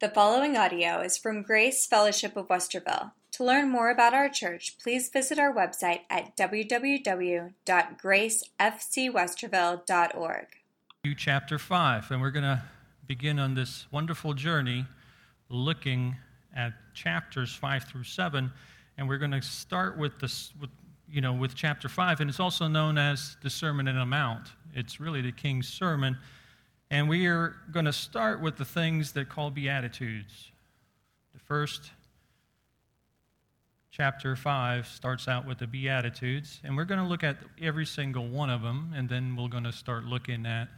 The following audio is from Grace Fellowship of Westerville. To learn more about our church, please visit our website at www.gracefcwesterville.org. Chapter 5, and we're going to begin on this wonderful journey looking at chapters 5 through 7, and we're going to start with this with you know with chapter 5, and it's also known as the Sermon on the Mount. It's really the King's sermon and we are going to start with the things that call Beatitudes. The first chapter 5 starts out with the Beatitudes, and we're going to look at every single one of them, and then we're going to start looking at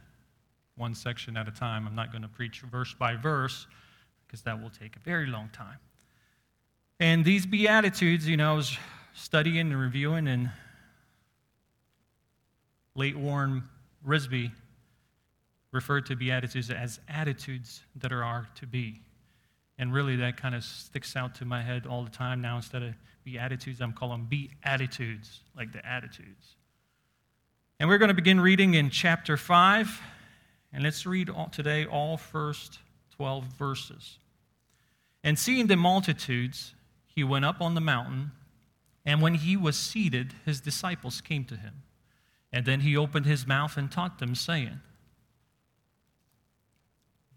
one section at a time. I'm not going to preach verse by verse because that will take a very long time. And these Beatitudes, you know, I was studying and reviewing, and late Warren Wiersbe referred to Beatitudes as attitudes that are, to be. And really, that kind of sticks out to my head all the time now. Instead of Beatitudes, I'm calling be attitudes, like the attitudes. And we're going to begin reading in chapter 5. And let's read all, today all first 12 verses. And seeing the multitudes, he went up on the mountain. And when he was seated, his disciples came to him. And then he opened his mouth and taught them, saying,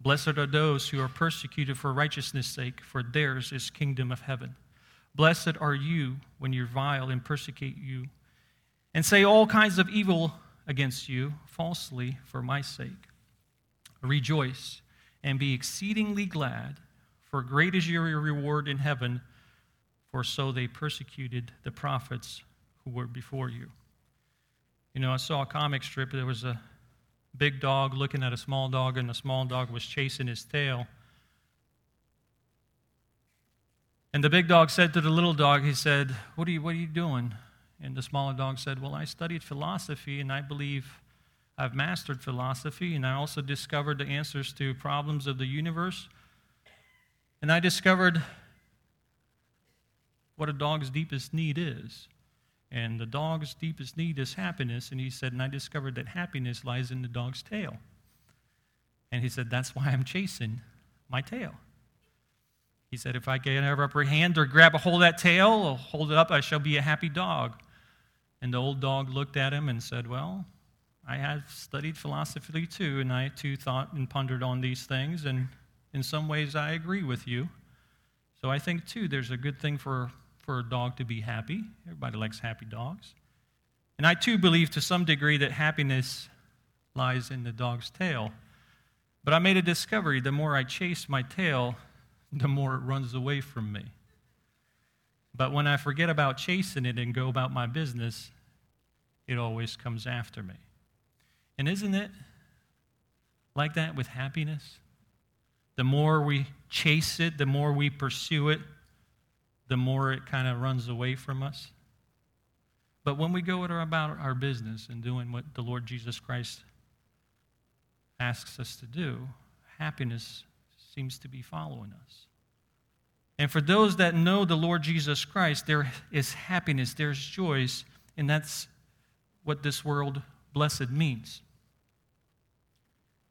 Blessed are those who are persecuted for righteousness' sake, for theirs is kingdom of heaven. Blessed are you when you revile and persecute you, and say all kinds of evil against you falsely for my sake. Rejoice and be exceedingly glad, for great is your reward in heaven, for so they persecuted the prophets who were before you. You know, I saw a comic strip. There was a big dog looking at a small dog, and the small dog was chasing his tail. And the big dog said to the little dog, he said, What are you, what are you doing? And the smaller dog said, Well, I studied philosophy, and I believe I've mastered philosophy, and I also discovered the answers to problems of the universe. And I discovered what a dog's deepest need is. And the dog's deepest need is happiness. And he said, and I discovered that happiness lies in the dog's tail. And he said, that's why I'm chasing my tail. He said, if I get an upper hand or grab a hold of that tail, or hold it up, I shall be a happy dog. And the old dog looked at him and said, Well, I have studied philosophy too, and I too thought and pondered on these things, and in some ways I agree with you. So I think too there's a good thing for for a dog to be happy. Everybody likes happy dogs. And I too believe to some degree that happiness lies in the dog's tail. But I made a discovery the more I chase my tail, the more it runs away from me. But when I forget about chasing it and go about my business, it always comes after me. And isn't it like that with happiness? The more we chase it, the more we pursue it, the more it kind of runs away from us. But when we go about our business and doing what the Lord Jesus Christ asks us to do, happiness seems to be following us. And for those that know the Lord Jesus Christ, there is happiness, there's joy, and that's what this world blessed means.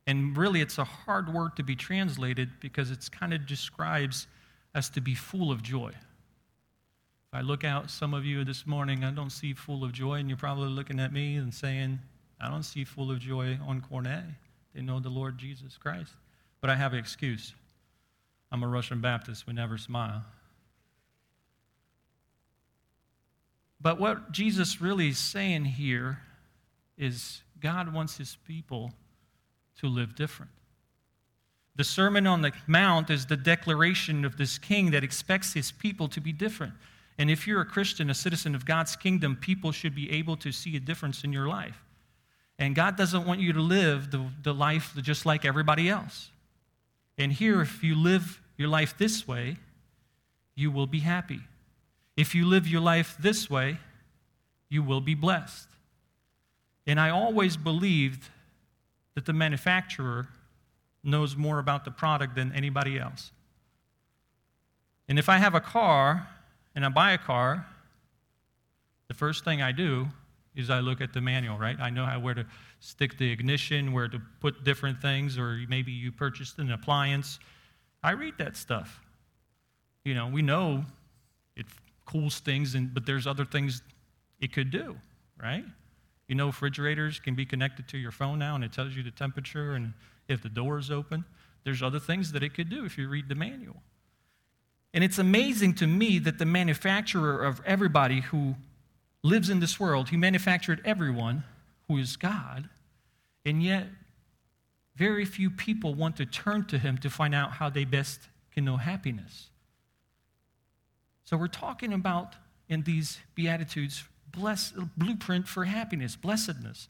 And really, it's a hard word to be translated because it kind of describes us to be full of joy. If I look out some of you this morning, I don't see full of joy, and you're probably looking at me and saying, I don't see full of joy on Cornet. They know the Lord Jesus Christ. But I have an excuse. I'm a Russian Baptist. We never smile. But what Jesus really is saying here is God wants his people to live different. The Sermon on the Mount is the declaration of this king that expects his people to be different. And if you're a Christian, a citizen of God's kingdom, people should be able to see a difference in your life. And God doesn't want you to live the, the life just like everybody else. And here, if you live your life this way, you will be happy. If you live your life this way, you will be blessed. And I always believed that the manufacturer knows more about the product than anybody else. And if I have a car and I buy a car, the first thing I do is I look at the manual, right? I know how, where to stick the ignition, where to put different things, or maybe you purchased an appliance. I read that stuff. You know, we know it cools things, and, but there's other things it could do, right? You know, refrigerators can be connected to your phone now, and it tells you the temperature and if the door is open. There's other things that it could do if you read the manual. And it's amazing to me that the manufacturer of everybody who lives in this world, he manufactured everyone who is God, and yet very few people want to turn to him to find out how they best can know happiness. So we're talking about in these Beatitudes bless, blueprint for happiness, blessedness.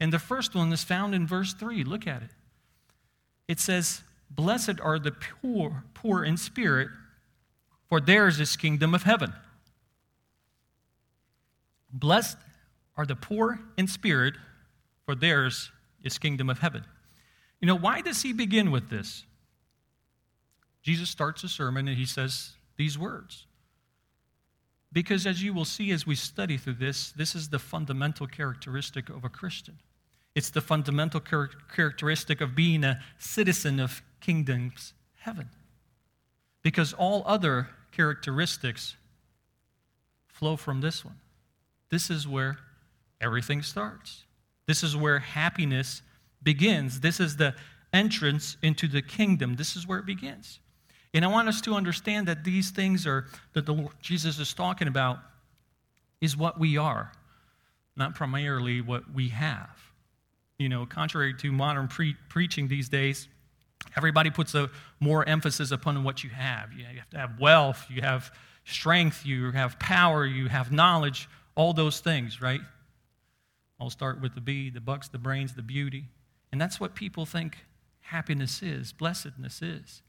And the first one is found in verse 3. Look at it. It says, Blessed are the poor, poor in spirit, for theirs is kingdom of heaven. Blessed are the poor in spirit, for theirs is kingdom of heaven. You know, why does he begin with this? Jesus starts a sermon and he says these words. Because as you will see as we study through this, this is the fundamental characteristic of a Christian. It's the fundamental char- characteristic of being a citizen of kingdom's heaven. Because all other characteristics flow from this one. This is where everything starts. This is where happiness begins. This is the entrance into the kingdom. This is where it begins. And I want us to understand that these things are that the Lord Jesus is talking about is what we are, not primarily what we have. You know, contrary to modern pre- preaching these days, everybody puts a more emphasis upon what you have. You have to have wealth, you have strength, you have power, you have knowledge, all those things, right? I'll start with the B, the bucks, the brains, the beauty. And that's what people think happiness is, blessedness is.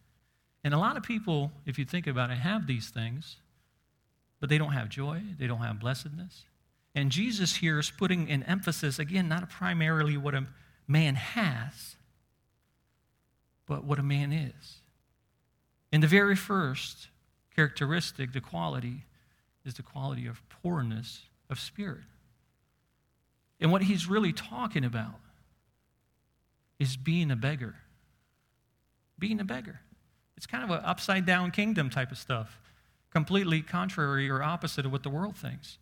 And a lot of people, if you think about it, have these things, but they don't have joy, they don't have blessedness. And Jesus here is putting an emphasis, again, not primarily what a man has, but what a man is. And the very first characteristic, the quality, is the quality of poorness of spirit. And what he's really talking about is being a beggar. Being a beggar. It's kind of an upside down kingdom type of stuff, completely contrary or opposite of what the world thinks.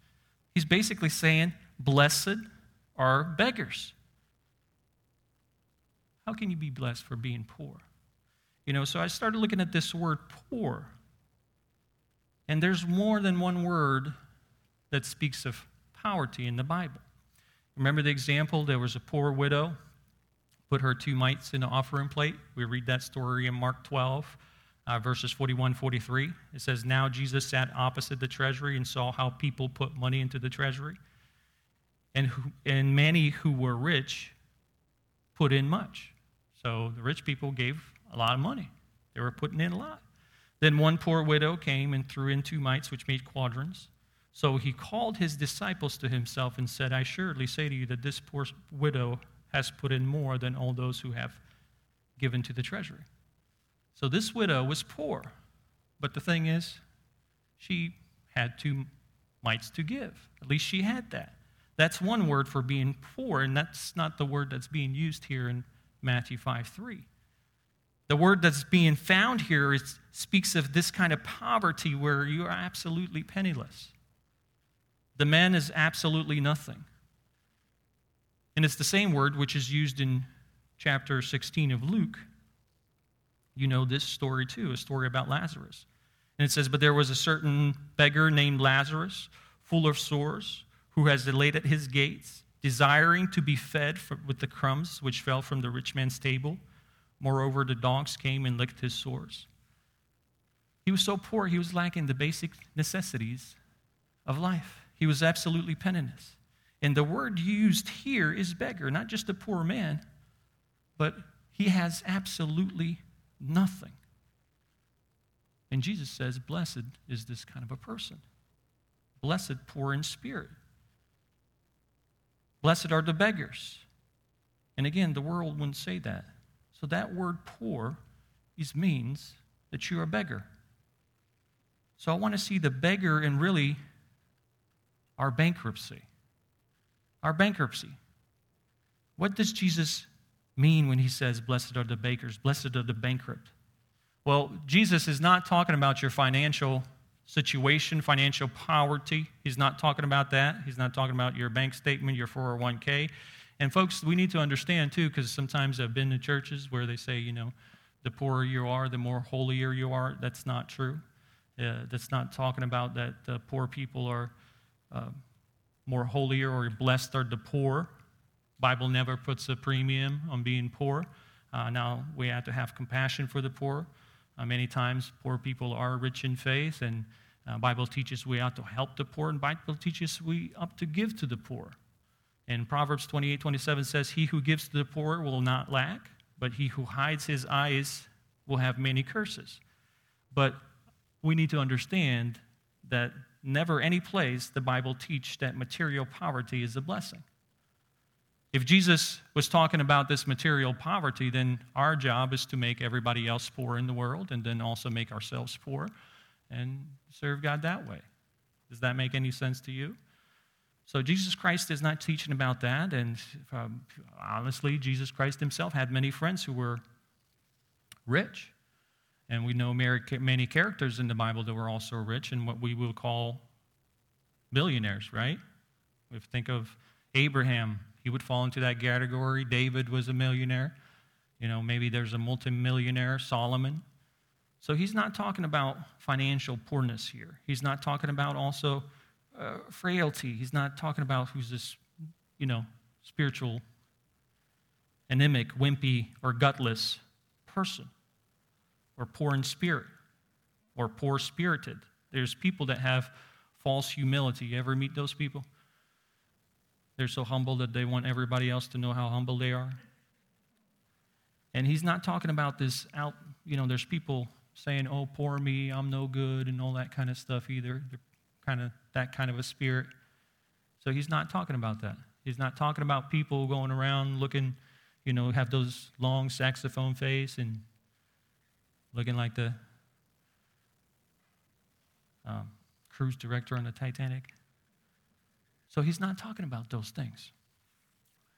He's basically saying, Blessed are beggars. How can you be blessed for being poor? You know, so I started looking at this word poor. And there's more than one word that speaks of poverty in the Bible. Remember the example? There was a poor widow, put her two mites in the offering plate. We read that story in Mark 12, uh, verses 41 43. It says, Now Jesus sat opposite the treasury and saw how people put money into the treasury. And, who, and many who were rich put in much. So the rich people gave a lot of money, they were putting in a lot. Then one poor widow came and threw in two mites, which made quadrans. So he called his disciples to himself and said, I surely say to you that this poor widow has put in more than all those who have given to the treasury. So this widow was poor. But the thing is, she had two mites to give. At least she had that. That's one word for being poor, and that's not the word that's being used here in Matthew 5 3. The word that's being found here is, speaks of this kind of poverty where you are absolutely penniless. The man is absolutely nothing. And it's the same word which is used in chapter 16 of Luke. You know this story too, a story about Lazarus. And it says, But there was a certain beggar named Lazarus, full of sores, who has laid at his gates, desiring to be fed with the crumbs which fell from the rich man's table. Moreover, the dogs came and licked his sores. He was so poor, he was lacking the basic necessities of life. He was absolutely penniless. And the word used here is beggar, not just a poor man, but he has absolutely nothing. And Jesus says, Blessed is this kind of a person. Blessed, poor in spirit. Blessed are the beggars. And again, the world wouldn't say that. So that word poor is means that you're a beggar. So I want to see the beggar in really our bankruptcy. Our bankruptcy. What does Jesus mean when he says, Blessed are the bakers, blessed are the bankrupt? Well, Jesus is not talking about your financial situation, financial poverty. He's not talking about that. He's not talking about your bank statement, your 401k. And folks, we need to understand too, because sometimes I've been to churches where they say, you know, the poorer you are, the more holier you are. That's not true. Uh, that's not talking about that uh, poor people are uh, more holier or blessed are the poor. Bible never puts a premium on being poor. Uh, now we have to have compassion for the poor. Uh, many times, poor people are rich in faith, and uh, Bible teaches we ought to help the poor, and Bible teaches we ought to give to the poor. And Proverbs 28 27 says, He who gives to the poor will not lack, but he who hides his eyes will have many curses. But we need to understand that never any place the Bible teach that material poverty is a blessing. If Jesus was talking about this material poverty, then our job is to make everybody else poor in the world and then also make ourselves poor and serve God that way. Does that make any sense to you? So, Jesus Christ is not teaching about that. And um, honestly, Jesus Christ himself had many friends who were rich. And we know many characters in the Bible that were also rich and what we will call billionaires, right? We think of Abraham, he would fall into that category. David was a millionaire. You know, maybe there's a multimillionaire, Solomon. So he's not talking about financial poorness here. He's not talking about also uh, frailty. He's not talking about who's this, you know, spiritual, anemic, wimpy, or gutless person, or poor in spirit, or poor spirited. There's people that have false humility. You ever meet those people? They're so humble that they want everybody else to know how humble they are. And he's not talking about this out, you know, there's people saying, oh, poor me, I'm no good, and all that kind of stuff either. They're kind of that kind of a spirit. So he's not talking about that. He's not talking about people going around looking, you know, have those long saxophone face and looking like the um, cruise director on the Titanic. So he's not talking about those things.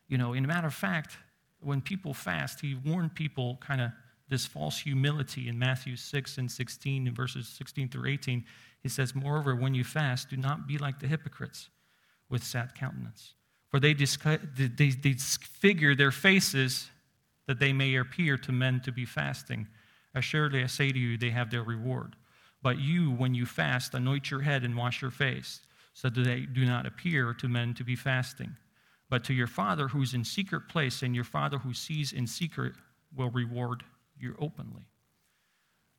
You know, in a matter of fact, when people fast, he warned people kind of this false humility in Matthew 6 and 16, in verses 16 through 18. He says, Moreover, when you fast, do not be like the hypocrites with sad countenance. For they, they disfigure their faces that they may appear to men to be fasting. Assuredly, I say to you, they have their reward. But you, when you fast, anoint your head and wash your face, so that they do not appear to men to be fasting. But to your Father who's in secret place, and your Father who sees in secret will reward you openly.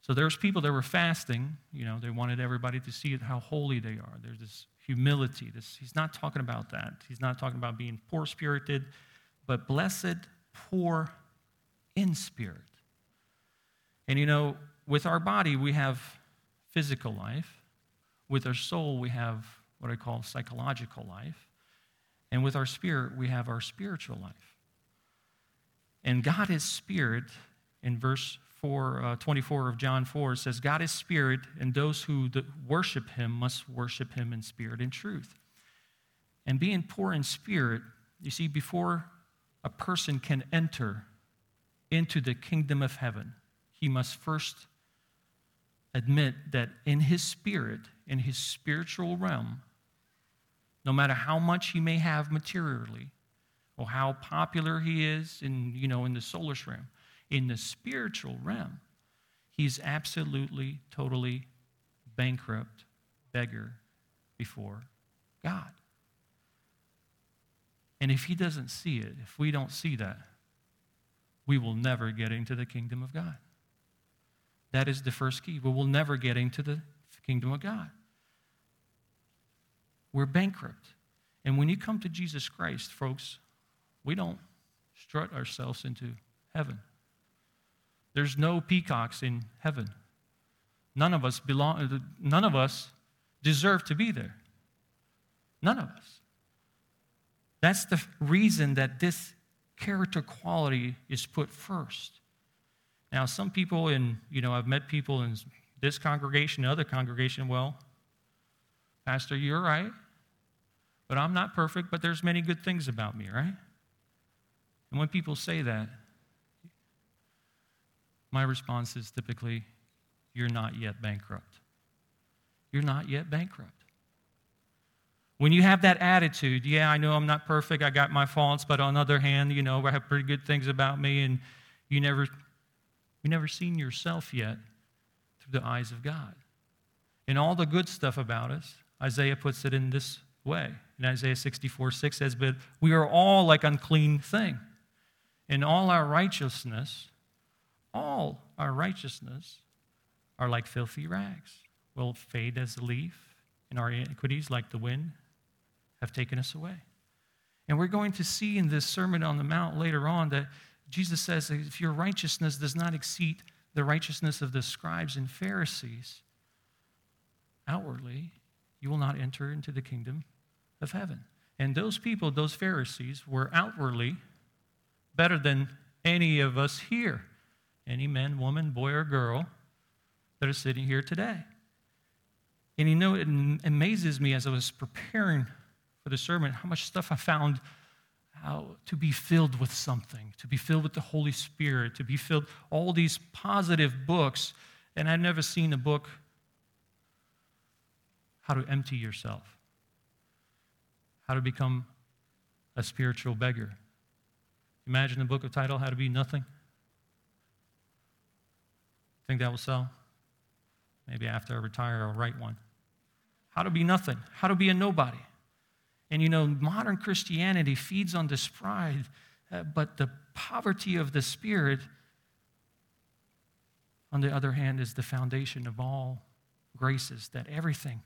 So there's people that were fasting, you know, they wanted everybody to see how holy they are. There's this humility. This, he's not talking about that. He's not talking about being poor spirited, but blessed, poor in spirit. And you know, with our body, we have physical life. With our soul, we have what I call psychological life. And with our spirit, we have our spiritual life. And God is spirit in verse 4, uh, 24 of John 4 says, God is spirit, and those who worship him must worship him in spirit and truth. And being poor in spirit, you see, before a person can enter into the kingdom of heaven, he must first admit that in his spirit, in his spiritual realm, no matter how much he may have materially, or how popular he is in, you know, in the solar realm, in the spiritual realm, he's absolutely, totally bankrupt, beggar before God. And if he doesn't see it, if we don't see that, we will never get into the kingdom of God. That is the first key. We will never get into the kingdom of God. We're bankrupt. And when you come to Jesus Christ, folks, we don't strut ourselves into heaven. There's no peacocks in heaven. None of us belong, none of us deserve to be there. None of us. That's the reason that this character quality is put first. Now, some people in, you know, I've met people in this congregation, other congregation, well, Pastor, you're right, but I'm not perfect, but there's many good things about me, right? And when people say that, my response is typically, you're not yet bankrupt. You're not yet bankrupt. When you have that attitude, yeah, I know I'm not perfect, I got my faults, but on the other hand, you know, I have pretty good things about me, and you never, you never seen yourself yet through the eyes of God. And all the good stuff about us, Isaiah puts it in this way. In Isaiah 64 6 says, But we are all like unclean thing. And all our righteousness, all our righteousness are like filthy rags, will fade as a leaf, and our iniquities, like the wind, have taken us away. And we're going to see in this Sermon on the Mount later on that Jesus says if your righteousness does not exceed the righteousness of the scribes and Pharisees outwardly, you will not enter into the kingdom of heaven. And those people, those Pharisees, were outwardly better than any of us here, any man, woman, boy, or girl that are sitting here today. And you know, it amazes me as I was preparing for the sermon how much stuff I found how to be filled with something, to be filled with the Holy Spirit, to be filled all these positive books. And I've never seen a book how to empty yourself, how to become a spiritual beggar. Imagine the book of title, How to Be Nothing. Think that will sell? Maybe after I retire, I'll write one. How to be nothing, how to be a nobody. And you know, modern Christianity feeds on this pride, uh, but the poverty of the Spirit, on the other hand, is the foundation of all graces, that everything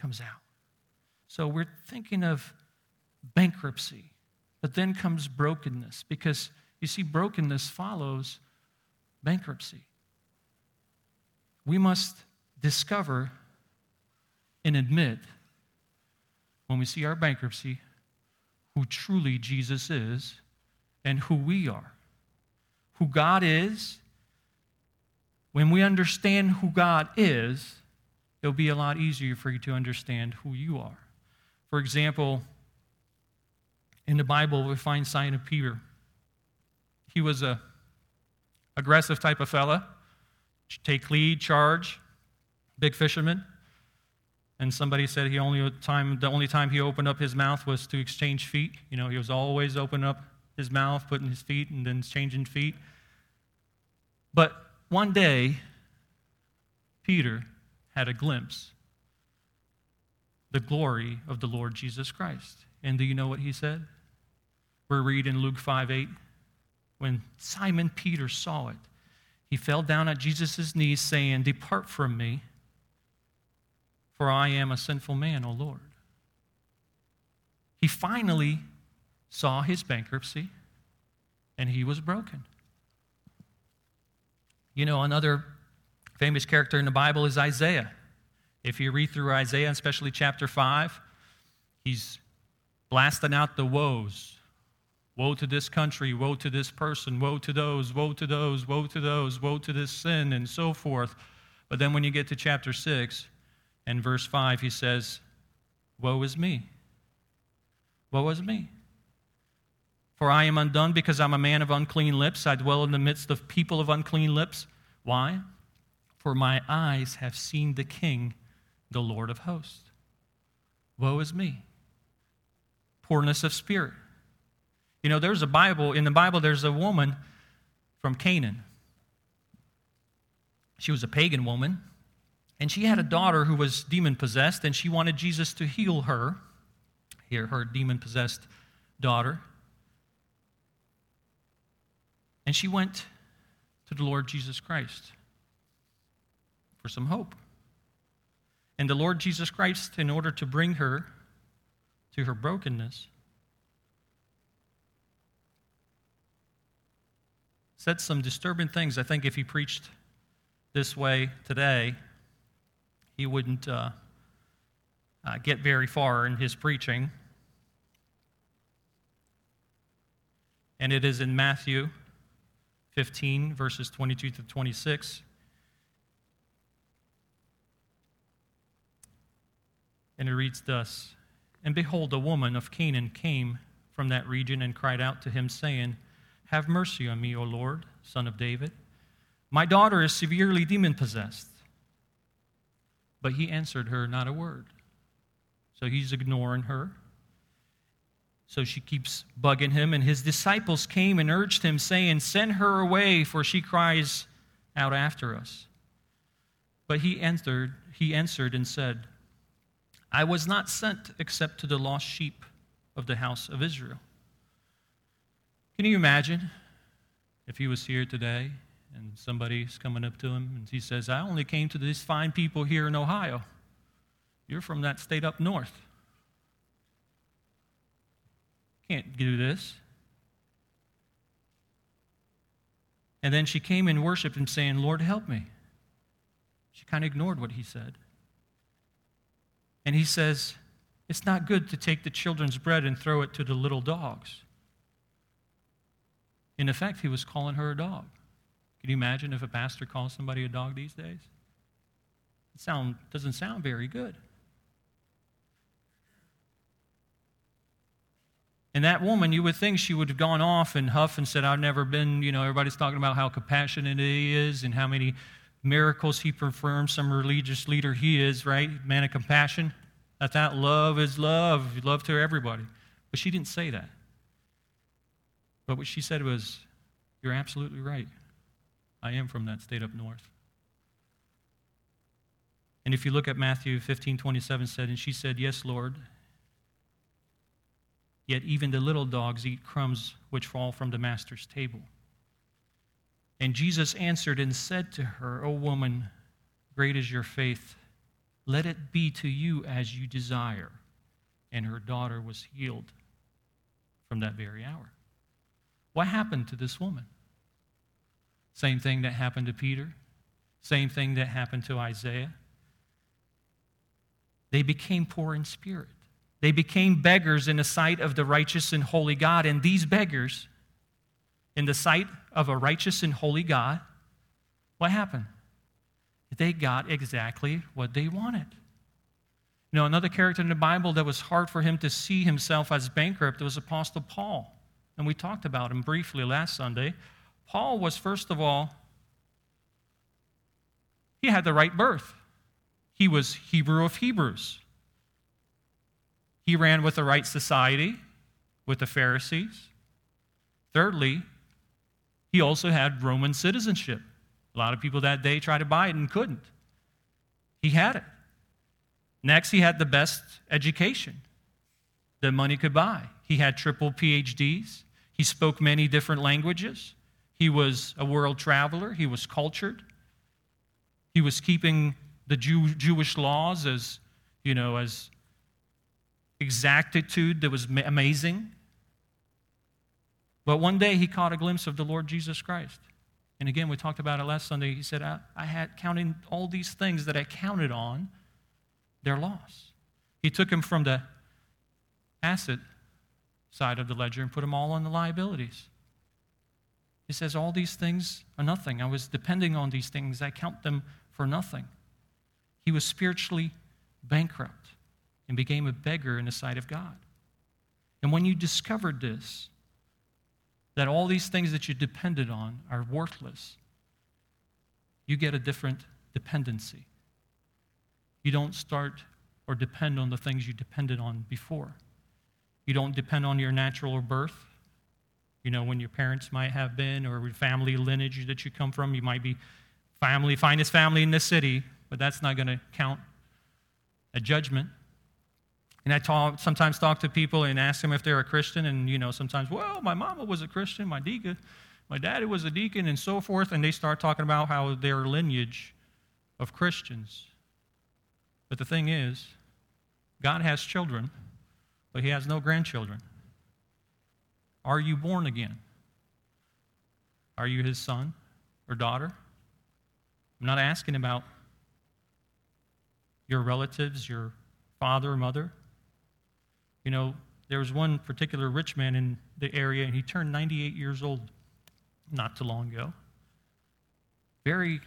comes out. So we're thinking of bankruptcy, but then comes brokenness, because you see, brokenness follows bankruptcy. We must discover and admit when we see our bankruptcy who truly Jesus is and who we are, who God is. When we understand who God is, it'll be a lot easier for you to understand who you are. For example, in the Bible, we find Simon Peter. He was a aggressive type of fella, take lead, charge, big fisherman. And somebody said he only time the only time he opened up his mouth was to exchange feet. You know, he was always opening up his mouth, putting his feet, and then changing feet. But one day, Peter had a glimpse the glory of the Lord Jesus Christ. And do you know what he said? We read in Luke 5 8. When Simon Peter saw it, he fell down at Jesus' knees, saying, Depart from me for I am a sinful man, O Lord. He finally saw his bankruptcy and he was broken. You know, another famous character in the Bible is Isaiah. If you read through Isaiah, especially chapter 5, he's blasting out the woes. Woe to this country, woe to this person, woe to those, woe to those, woe to those, woe to this sin, and so forth. But then when you get to chapter 6, and verse 5, he says, Woe is me! Woe is me! For I am undone because I'm a man of unclean lips. I dwell in the midst of people of unclean lips. Why? For my eyes have seen the King, the Lord of hosts. Woe is me! Poorness of spirit. You know, there's a Bible, in the Bible, there's a woman from Canaan. She was a pagan woman. And she had a daughter who was demon possessed, and she wanted Jesus to heal her, her demon possessed daughter. And she went to the Lord Jesus Christ for some hope. And the Lord Jesus Christ, in order to bring her to her brokenness, said some disturbing things, I think, if he preached this way today, he wouldn't uh, uh, get very far in his preaching. And it is in Matthew 15, verses 22 to 26. And it reads thus And behold, a woman of Canaan came from that region and cried out to him, saying, Have mercy on me, O Lord, son of David. My daughter is severely demon possessed. But he answered her not a word. So he's ignoring her. So she keeps bugging him, and his disciples came and urged him, saying, Send her away, for she cries out after us. But he answered, he answered and said, I was not sent except to the lost sheep of the house of Israel. Can you imagine if he was here today and somebody's coming up to him and he says, I only came to these fine people here in Ohio. You're from that state up north. Can't do this. And then she came and worshiped him, saying, Lord, help me. She kind of ignored what he said. And he says, It's not good to take the children's bread and throw it to the little dogs. In effect, he was calling her a dog. Can you imagine if a pastor calls somebody a dog these days? It sound, doesn't sound very good. And that woman, you would think she would have gone off and huff and said, I've never been, you know, everybody's talking about how compassionate he is and how many miracles he performs, some religious leader he is, right? Man of compassion. That that love is love, love to everybody. But she didn't say that. But what she said was, You're absolutely right. I am from that state up north. And if you look at Matthew 15, 27 said, and she said, Yes, Lord. Yet even the little dogs eat crumbs which fall from the master's table. And Jesus answered and said to her, O woman, great is your faith. Let it be to you as you desire. And her daughter was healed from that very hour. What happened to this woman? Same thing that happened to Peter, same thing that happened to Isaiah. They became poor in spirit. They became beggars in the sight of the righteous and holy God. And these beggars, in the sight of a righteous and holy God, what happened? They got exactly what they wanted. You know, another character in the Bible that was hard for him to see himself as bankrupt was Apostle Paul. And we talked about him briefly last Sunday. Paul was, first of all, he had the right birth. He was Hebrew of Hebrews. He ran with the right society, with the Pharisees. Thirdly, he also had Roman citizenship. A lot of people that day tried to buy it and couldn't. He had it. Next, he had the best education that money could buy. He had triple PhDs. He spoke many different languages. He was a world traveler. He was cultured. He was keeping the Jew, Jewish laws as, you know, as exactitude that was amazing. But one day he caught a glimpse of the Lord Jesus Christ. And again, we talked about it last Sunday. He said, I, I had counting all these things that I counted on, their loss. He took him from the asset side of the ledger and put them all on the liabilities. He says, All these things are nothing. I was depending on these things. I count them for nothing. He was spiritually bankrupt and became a beggar in the sight of God. And when you discovered this, that all these things that you depended on are worthless, you get a different dependency. You don't start or depend on the things you depended on before. You don't depend on your natural birth. You know, when your parents might have been, or family lineage that you come from. You might be family, finest family in the city, but that's not going to count a judgment. And I talk, sometimes talk to people and ask them if they're a Christian, and you know, sometimes, well, my mama was a Christian, my deacon, my daddy was a deacon, and so forth, and they start talking about how their lineage of Christians. But the thing is, God has children, but He has no grandchildren. Are you born again? Are you His son or daughter? I'm not asking about your relatives, your father mother. You know, there was one particular rich man in the area, and he turned 98 years old not too long ago. Very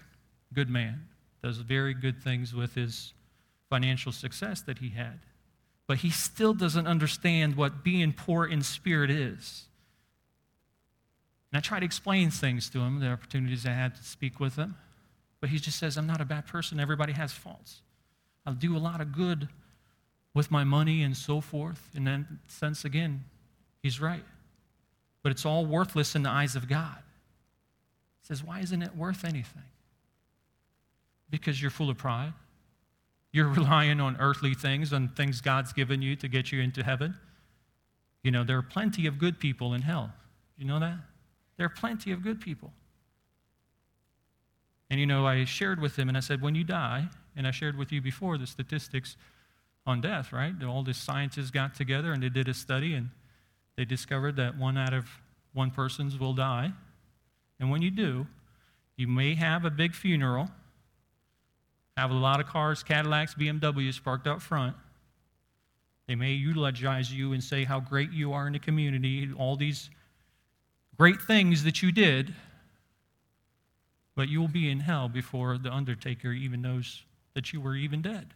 good man, does very good things with his financial success that he had. But he still doesn't understand what being poor in spirit is. And I try to explain things to him, the opportunities I had to speak with him. But he just says, I'm not a bad person. Everybody has faults. I'll do a lot of good with my money and so forth. In that sense, again, he's right. But it's all worthless in the eyes of God. He says, Why isn't it worth anything? Because you're full of pride. You're relying on earthly things, on things God's given you to get you into heaven. You know, there are plenty of good people in hell. You know that? There are plenty of good people. And you know, I shared with him and I said, when you die, and I shared with you before the statistics on death, right? All the scientists got together and they did a study and they discovered that one out of one persons will die. And when you do, you may have a big funeral, have a lot of cars, Cadillacs, BMWs parked out front. They may eulogize you and say how great you are in the community, all these great things that you did, but you will be in hell before the undertaker even knows that you were even dead.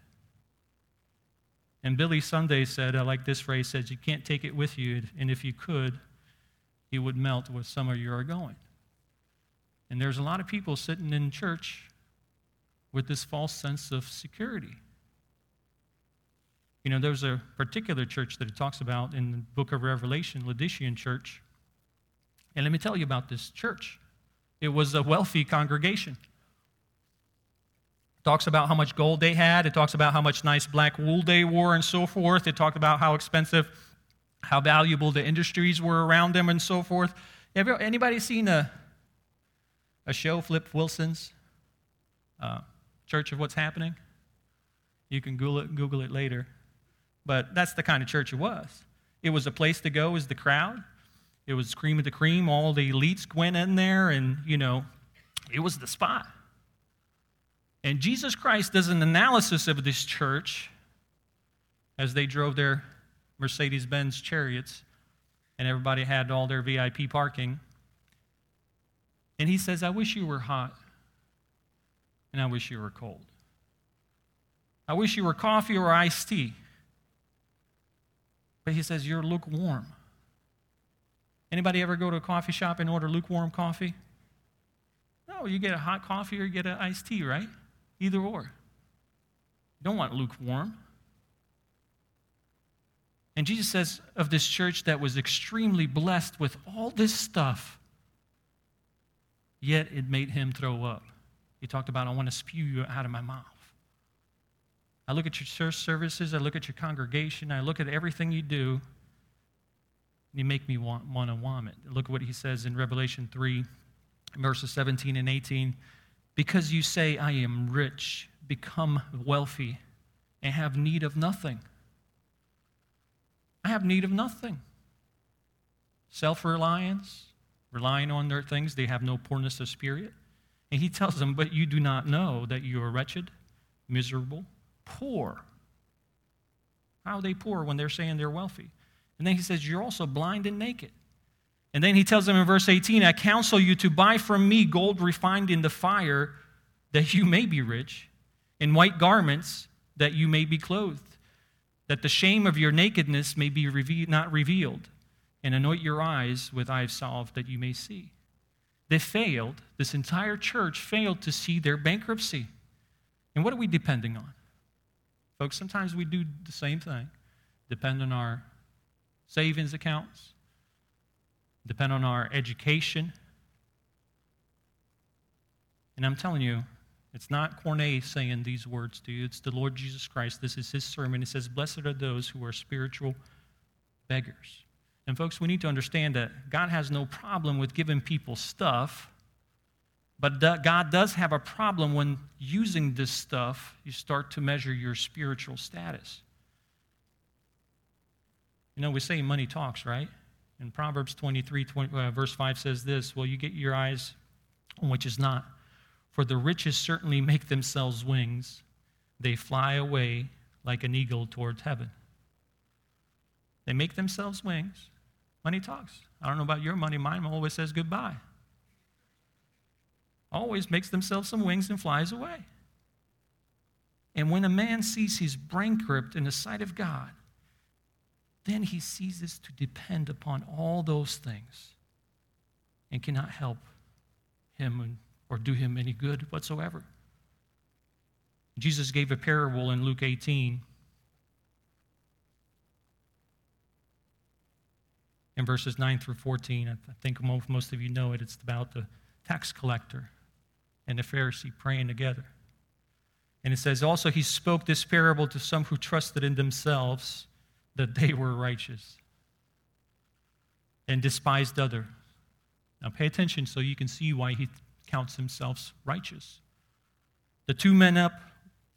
And Billy Sunday said, I like this phrase, says, You can't take it with you, and if you could, it would melt where some of you are going. And there's a lot of people sitting in church with this false sense of security. You know, there's a particular church that it talks about in the book of Revelation, Laodicean church. And let me tell you about this church. It was a wealthy congregation talks about how much gold they had. It talks about how much nice black wool they wore and so forth. It talked about how expensive, how valuable the industries were around them and so forth. Anybody seen a, a show, Flip Wilson's uh, Church of What's Happening? You can Google it, Google it later. But that's the kind of church it was. It was a place to go as the crowd. It was cream of the cream. All the elites went in there, and, you know, it was the spot. And Jesus Christ does an analysis of this church as they drove their Mercedes Benz chariots, and everybody had all their VIP parking. And he says, I wish you were hot, and I wish you were cold. I wish you were coffee or iced tea. But he says, You're lukewarm. Anybody ever go to a coffee shop and order lukewarm coffee? No, you get a hot coffee or you get an iced tea, right? Either or. You don't want lukewarm. And Jesus says of this church that was extremely blessed with all this stuff, yet it made him throw up. He talked about, I want to spew you out of my mouth. I look at your church services, I look at your congregation, I look at everything you do, and you make me want, want to vomit. Look at what he says in Revelation 3, verses 17 and 18. Because you say, I am rich, become wealthy, and have need of nothing. I have need of nothing. Self reliance, relying on their things, they have no poorness of spirit. And he tells them, But you do not know that you are wretched, miserable, poor. How are they poor when they're saying they're wealthy? And then he says, You're also blind and naked. And then he tells them in verse 18, I counsel you to buy from me gold refined in the fire, that you may be rich, in white garments, that you may be clothed, that the shame of your nakedness may be not revealed, and anoint your eyes with eye salve, that you may see. They failed, this entire church failed to see their bankruptcy. And what are we depending on? Folks, sometimes we do the same thing depend on our savings accounts, depend on our education. And I'm telling you, it's not Corneille saying these words to you, it's the Lord Jesus Christ. This is his sermon. He says, Blessed are those who are spiritual beggars. And folks, we need to understand that God has no problem with giving people stuff, but God does have a problem when using this stuff, you start to measure your spiritual status. You know, we say money talks, right? And Proverbs 23, 20, uh, verse 5 says this Well, you get your eyes on which is not, For the riches certainly make themselves wings, they fly away like an eagle towards heaven. They make themselves wings. Money talks. I don't know about your money, mine always says goodbye. Always makes themselves some wings and flies away. And when a man sees he's bankrupt in the sight of God, then he ceases to depend upon all those things and cannot help him or do him any good whatsoever. Jesus gave a parable in Luke 18 in verses 9 through 14. I think most of you know it. It's about the tax collector and the Pharisee praying together. And it says, Also, he spoke this parable to some who trusted in themselves that they were righteous and despised other. Now, pay attention so you can see why he counts himself righteous. The two men up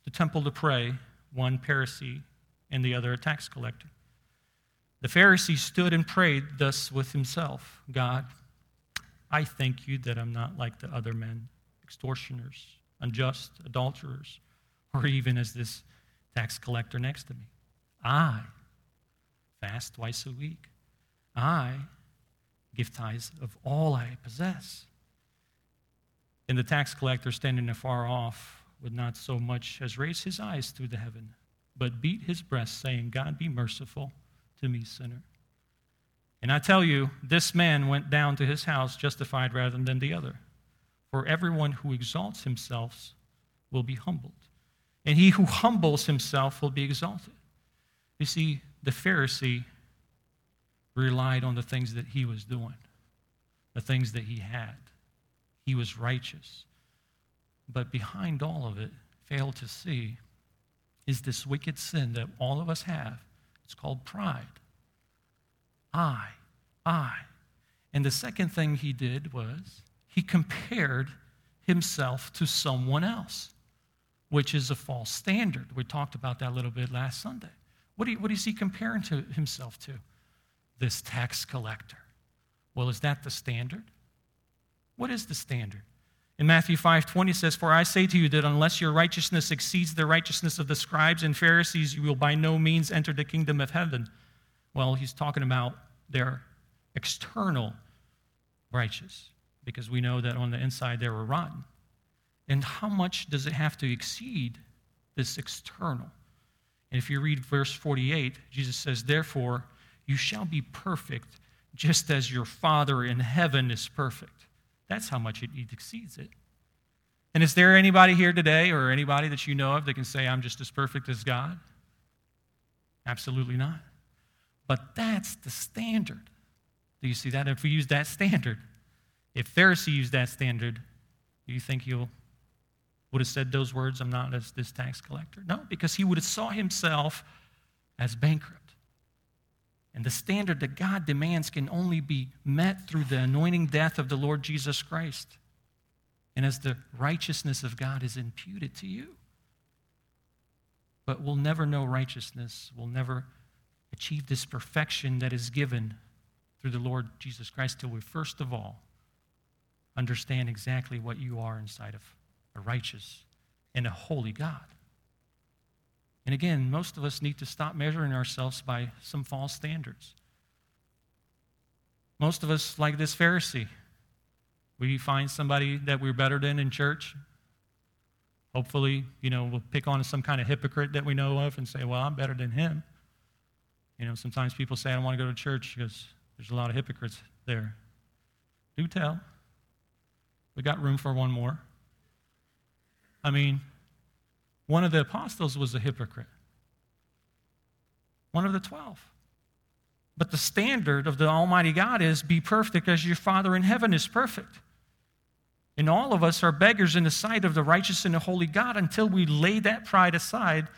the temple to pray, one Pharisee and the other a tax collector. The Pharisee stood and prayed thus with himself God, I thank you that I'm not like the other men, extortioners, unjust, adulterers, or even as this tax collector next to me. I fast twice a week. I give tithes of all I possess. And the tax collector standing afar off would not so much as raise his eyes to the heaven, but beat his breast, saying, God be merciful to me, sinner. And I tell you, this man went down to his house justified rather than the other. For everyone who exalts himself will be humbled, and he who humbles himself will be exalted. You see, the Pharisee relied on the things that he was doing, the things that he had. He was righteous. But behind all of it, failed to see is this wicked sin that all of us have. It's called pride. I, I. And the second thing he did was he compared himself to someone else, which is a false standard. We talked about that a little bit last Sunday. What, what is he comparing to himself to? This tax collector. Well, is that the standard? What is the standard? In Matthew 5:20 says, "For I say to you that unless your righteousness exceeds the righteousness of the scribes and Pharisees, you will by no means enter the kingdom of heaven." Well, he's talking about their external righteous, because we know that on the inside they were rotten. And how much does it have to exceed this external? And if you read verse 48, Jesus says, Therefore, you shall be perfect, just as your Father in heaven is perfect. That's how much it exceeds it. And is there anybody here today or anybody that you know of that can say, I'm just as perfect as God? Absolutely not. But that's the standard. Do you see that? If we use that standard, if Pharisee used that standard, do you think he'll would have said those words, I'm not as this tax collector? No, because he would have saw himself as bankrupt. And the standard that God demands can only be met through the anointing death of the Lord Jesus Christ. And as the righteousness of God is imputed to you. But we'll never know righteousness. We'll never achieve this perfection that is given through the Lord Jesus Christ till we first of all understand exactly what you are inside of a righteous and a holy God. And again, most of us need to stop measuring ourselves by some false standards. Most of us, like this Pharisee, we find somebody that we're better than in church. Hopefully, you know, we'll pick on some kind of hypocrite that we know of and say, well, I'm better than him. You know, sometimes people say, I don't want to go to church because there's a lot of hypocrites there. Do tell. We got room for one more. I mean, one of the apostles was a hypocrite, one of the 12. But the standard of the Almighty God is be perfect as your Father in heaven is perfect. And all of us are beggars in the sight of the righteous and the holy God until we lay that pride aside.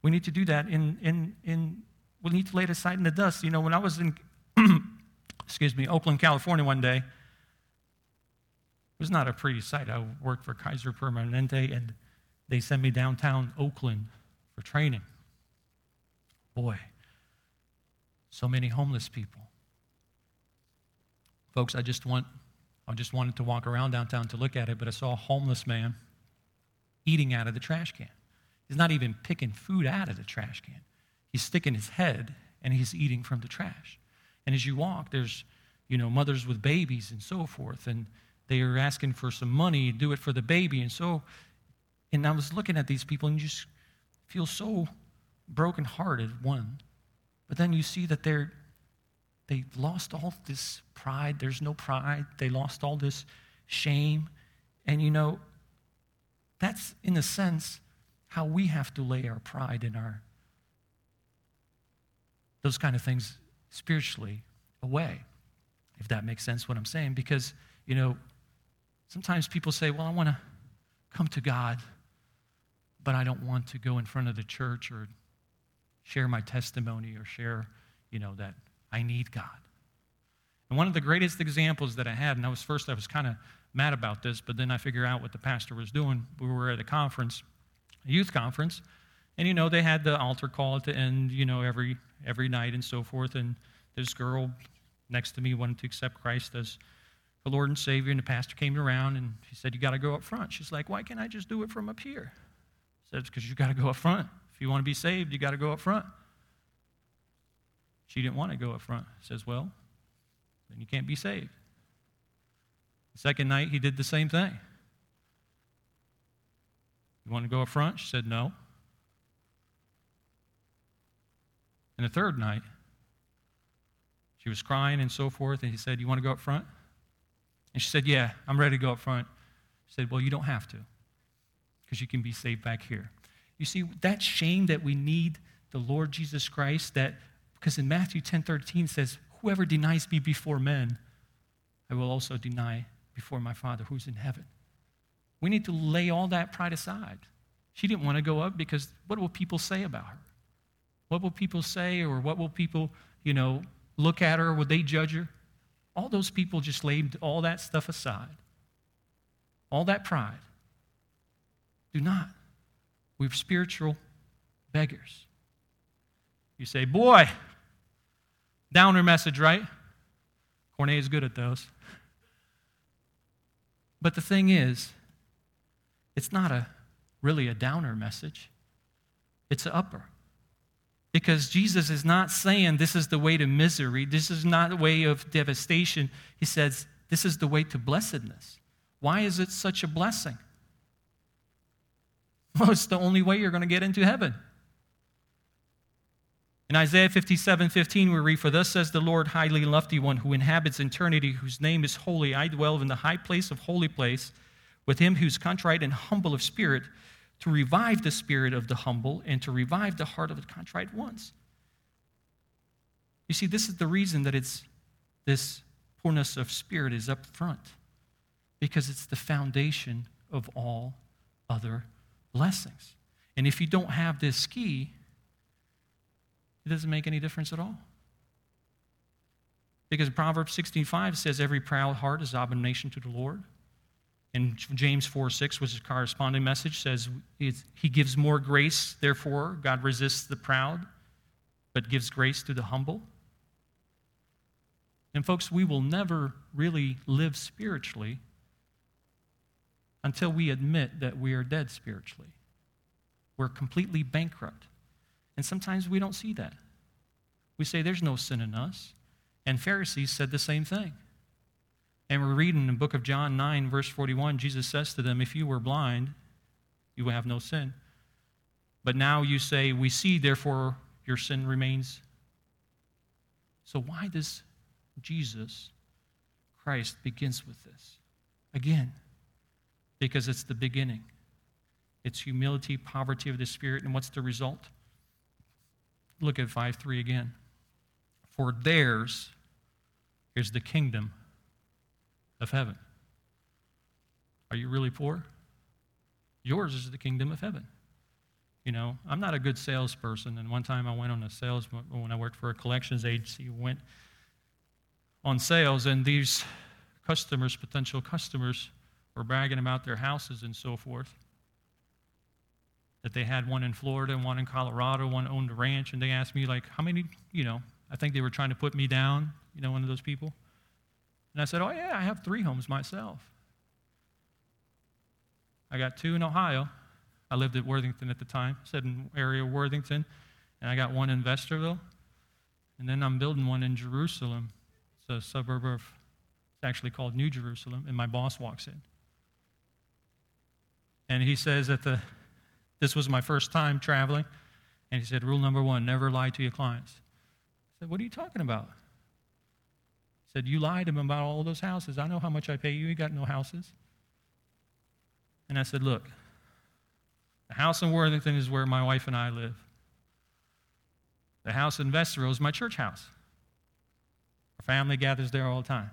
We need to do that in, in, in we need to lay it aside in the dust. You know, when I was in, excuse me, Oakland, California one day, was not a pretty sight. I worked for Kaiser Permanente, and they sent me downtown Oakland for training. Boy, so many homeless people. Folks, I just want I just wanted to walk around downtown to look at it, but I saw a homeless man eating out of the trash can. He's not even picking food out of the trash can. He's sticking his head and he's eating from the trash. And as you walk, there's, you know, mothers with babies and so forth, and they are asking for some money, do it for the baby. And so, and I was looking at these people and you just feel so brokenhearted, one. But then you see that they're, they lost all this pride. There's no pride. They lost all this shame. And you know, that's in a sense how we have to lay our pride and our those kind of things spiritually away, if that makes sense what I'm saying. Because, you know, sometimes people say, Well, I want to come to God, but I don't want to go in front of the church or share my testimony or share, you know, that I need God. And one of the greatest examples that I had, and I was first, I was kind of mad about this, but then I figured out what the pastor was doing. We were at a conference, a youth conference, and you know they had the altar call at the end, you know, every every night and so forth. And this girl next to me wanted to accept Christ as the Lord and Savior, and the pastor came around and he said, "You got to go up front." She's like, "Why can't I just do it from up here?" I said, "It's because you got to go up front. If you want to be saved, you got to go up front." She didn't want to go up front. says, "Well, then you can't be saved." The second night, he did the same thing. You want to go up front? She said, No. And the third night, she was crying and so forth, and he said, You want to go up front? And she said, Yeah, I'm ready to go up front. She said, Well, you don't have to, because you can be saved back here. You see, that shame that we need the Lord Jesus Christ, that because in Matthew 10 13 says, Whoever denies me before men, I will also deny before my Father who's in heaven. We need to lay all that pride aside. She didn't want to go up because what will people say about her? What will people say, or what will people, you know, look at her? Would they judge her? All those people just laid all that stuff aside. All that pride. Do not. We're spiritual beggars. You say, boy, downer message, right? Cornet is good at those. But the thing is, it's not a really a downer message. It's an upper. Because Jesus is not saying this is the way to misery, this is not the way of devastation. He says this is the way to blessedness. Why is it such a blessing? Well, it's the only way you're going to get into heaven. In Isaiah 57 15, we read, For thus says the Lord, highly lofty one, who inhabits eternity, whose name is holy. I dwell in the high place of holy place with him who's contrite and humble of spirit, to revive the spirit of the humble and to revive the heart of the contrite ones. You see, this is the reason that it's this poorness of spirit is up front, because it's the foundation of all other blessings. And if you don't have this key, it doesn't make any difference at all. Because Proverbs 16:5 says, Every proud heart is abomination to the Lord. And James 4 6, which is corresponding message, says, He gives more grace, therefore, God resists the proud, but gives grace to the humble. And, folks, we will never really live spiritually until we admit that we are dead spiritually. We're completely bankrupt. And sometimes we don't see that. We say there's no sin in us. And Pharisees said the same thing. And we're reading in the book of John 9, verse 41, Jesus says to them, If you were blind, you would have no sin. But now you say, We see, therefore your sin remains. So why does Jesus Christ begins with this? Again, because it's the beginning. It's humility, poverty of the spirit, and what's the result? Look at 5 3 again. For theirs is the kingdom of heaven. Are you really poor? Yours is the kingdom of heaven. You know, I'm not a good salesperson, and one time I went on a sales when I worked for a collections agency, went on sales, and these customers, potential customers, were bragging about their houses and so forth that they had one in Florida and one in Colorado, one owned a ranch, and they asked me, like, how many, you know, I think they were trying to put me down, you know, one of those people. And I said, oh, yeah, I have three homes myself. I got two in Ohio, I lived at Worthington at the time, said in area Worthington, and I got one in Westerville, and then I'm building one in Jerusalem. It's a suburb of, it's actually called New Jerusalem, and my boss walks in. And he says that the, this was my first time traveling, and he said, rule number one, never lie to your clients. I said, what are you talking about? Said, you lied to him about all those houses. I know how much I pay you. You got no houses. And I said, look, the house in Worthington is where my wife and I live. The house in Westerville is my church house. Our family gathers there all the time.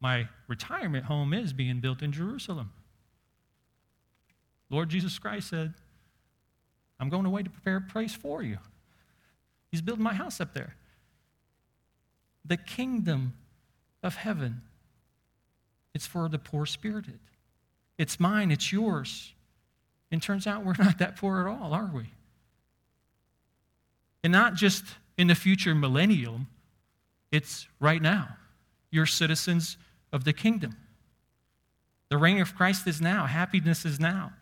My retirement home is being built in Jerusalem. Lord Jesus Christ said, I'm going away to prepare a place for you. He's building my house up there. The kingdom of heaven, it's for the poor spirited. It's mine, it's yours. And turns out we're not that poor at all, are we? And not just in the future millennium, it's right now. You're citizens of the kingdom. The reign of Christ is now, happiness is now.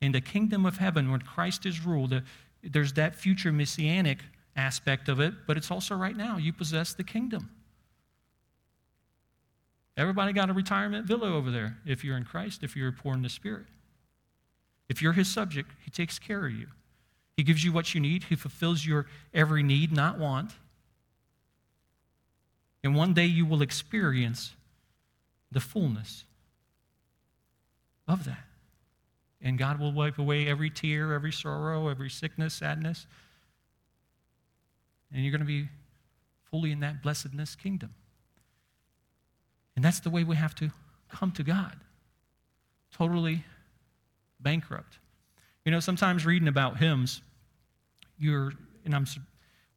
In the kingdom of heaven, when Christ is ruled, uh, there's that future messianic aspect of it, but it's also right now. You possess the kingdom. Everybody got a retirement villa over there if you're in Christ, if you're poor in the Spirit. If you're his subject, he takes care of you. He gives you what you need, he fulfills your every need, not want. And one day you will experience the fullness of that. And God will wipe away every tear, every sorrow, every sickness, sadness. And you're going to be fully in that blessedness kingdom. And that's the way we have to come to God. Totally bankrupt. You know, sometimes reading about hymns, you're, and I'm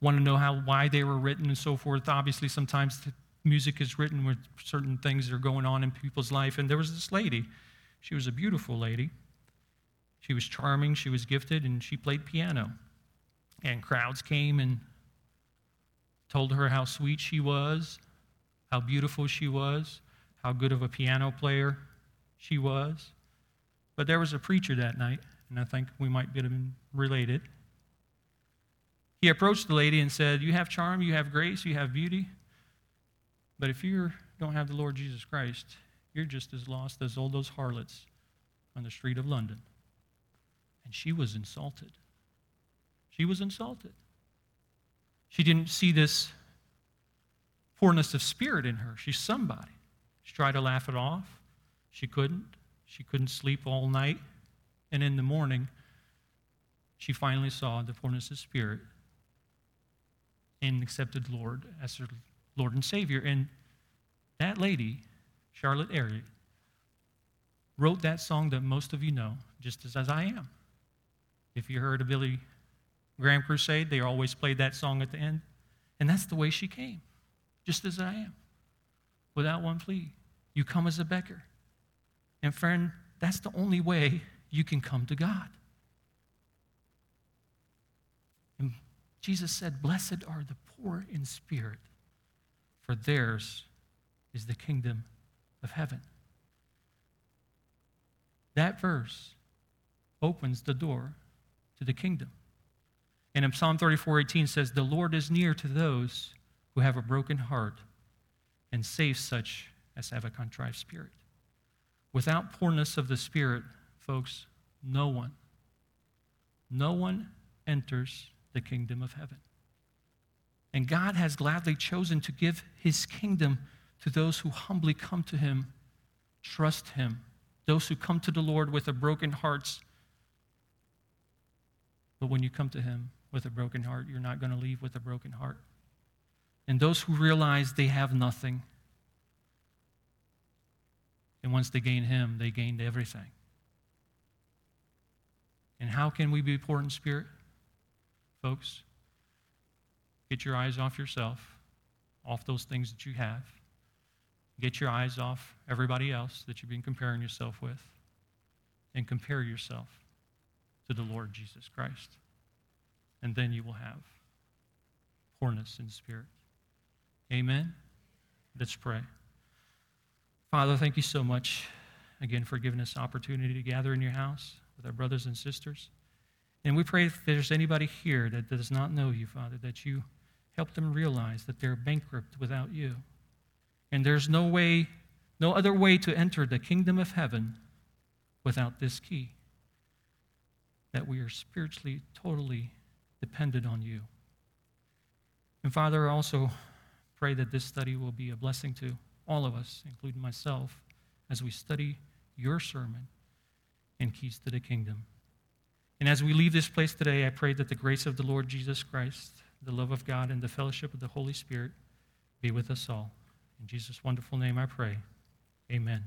want to know how why they were written and so forth. Obviously, sometimes music is written with certain things that are going on in people's life. And there was this lady. She was a beautiful lady. She was charming, she was gifted, and she played piano. And crowds came and told her how sweet she was, how beautiful she was, how good of a piano player she was. But there was a preacher that night, and I think we might be related. He approached the lady and said, You have charm, you have grace, you have beauty. But if you don't have the Lord Jesus Christ, you're just as lost as all those harlots on the street of London. And she was insulted. She was insulted. She didn't see this poorness of spirit in her. She's somebody. She tried to laugh it off. She couldn't. She couldn't sleep all night. And in the morning, she finally saw the poorness of spirit and accepted Lord as her Lord and Savior. And that lady, Charlotte Elliott, wrote that song that most of you know, just as, as I am. If you heard a Billy Graham crusade, they always played that song at the end. And that's the way she came, just as I am, without one plea. You come as a beggar. And friend, that's the only way you can come to God. And Jesus said, Blessed are the poor in spirit, for theirs is the kingdom of heaven. That verse opens the door to the kingdom. And in Psalm 34 18 says, The Lord is near to those who have a broken heart and saves such as have a contrite spirit. Without poorness of the spirit, folks, no one, no one enters the kingdom of heaven. And God has gladly chosen to give his kingdom to those who humbly come to him, trust him, those who come to the Lord with a broken hearts. But when you come to him with a broken heart, you're not going to leave with a broken heart. And those who realize they have nothing, and once they gain him, they gained everything. And how can we be poor in spirit? folks. Get your eyes off yourself, off those things that you have. Get your eyes off everybody else that you've been comparing yourself with, and compare yourself to the Lord Jesus Christ. And then you will have poorness in spirit. Amen. Let's pray. Father, thank you so much again for giving us opportunity to gather in your house with our brothers and sisters. And we pray if there's anybody here that does not know you, Father, that you help them realize that they're bankrupt without you. And there's no way, no other way to enter the kingdom of heaven without this key. That we are spiritually totally dependent on you. And Father, I also pray that this study will be a blessing to all of us, including myself, as we study your sermon and keys to the kingdom. And as we leave this place today, I pray that the grace of the Lord Jesus Christ, the love of God, and the fellowship of the Holy Spirit be with us all. In Jesus' wonderful name I pray. Amen.